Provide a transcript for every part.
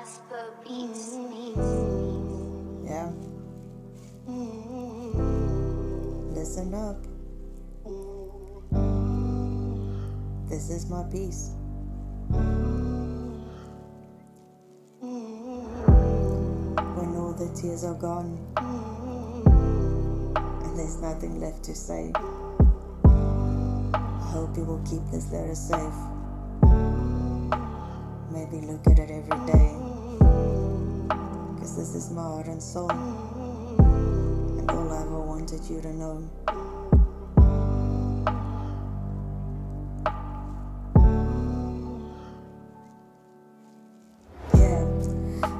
Beats. Yeah. Listen up. This is my piece. When all the tears are gone and there's nothing left to say, I hope you will keep this letter safe. Maybe look at it every day. Cause this is my heart and soul. And all I ever wanted you to know. Yeah.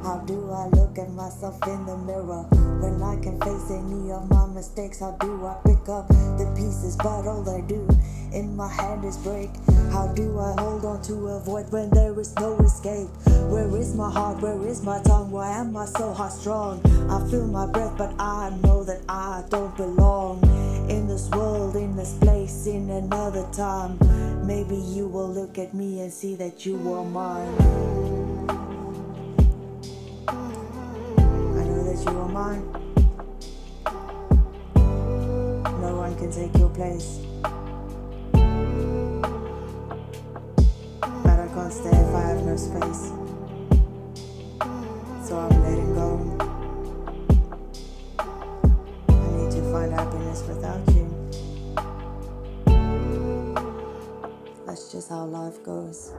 How do I look at myself in the mirror? When I can face any of my mistakes, how do I pick up the pieces? But all I do in my hand is break. How do I hold on to avoid when there is no escape? Where is my heart? Where is my tongue? Why am I so hard strong? I feel my breath, but I know that I don't belong in this world, in this place, in another time. Maybe you will look at me and see that you are mine. I know that you are mine. No one can take your place. But I can't stay if I have no space. So I'm letting go. I need to find happiness without you. That's just how life goes.